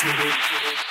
Snoop.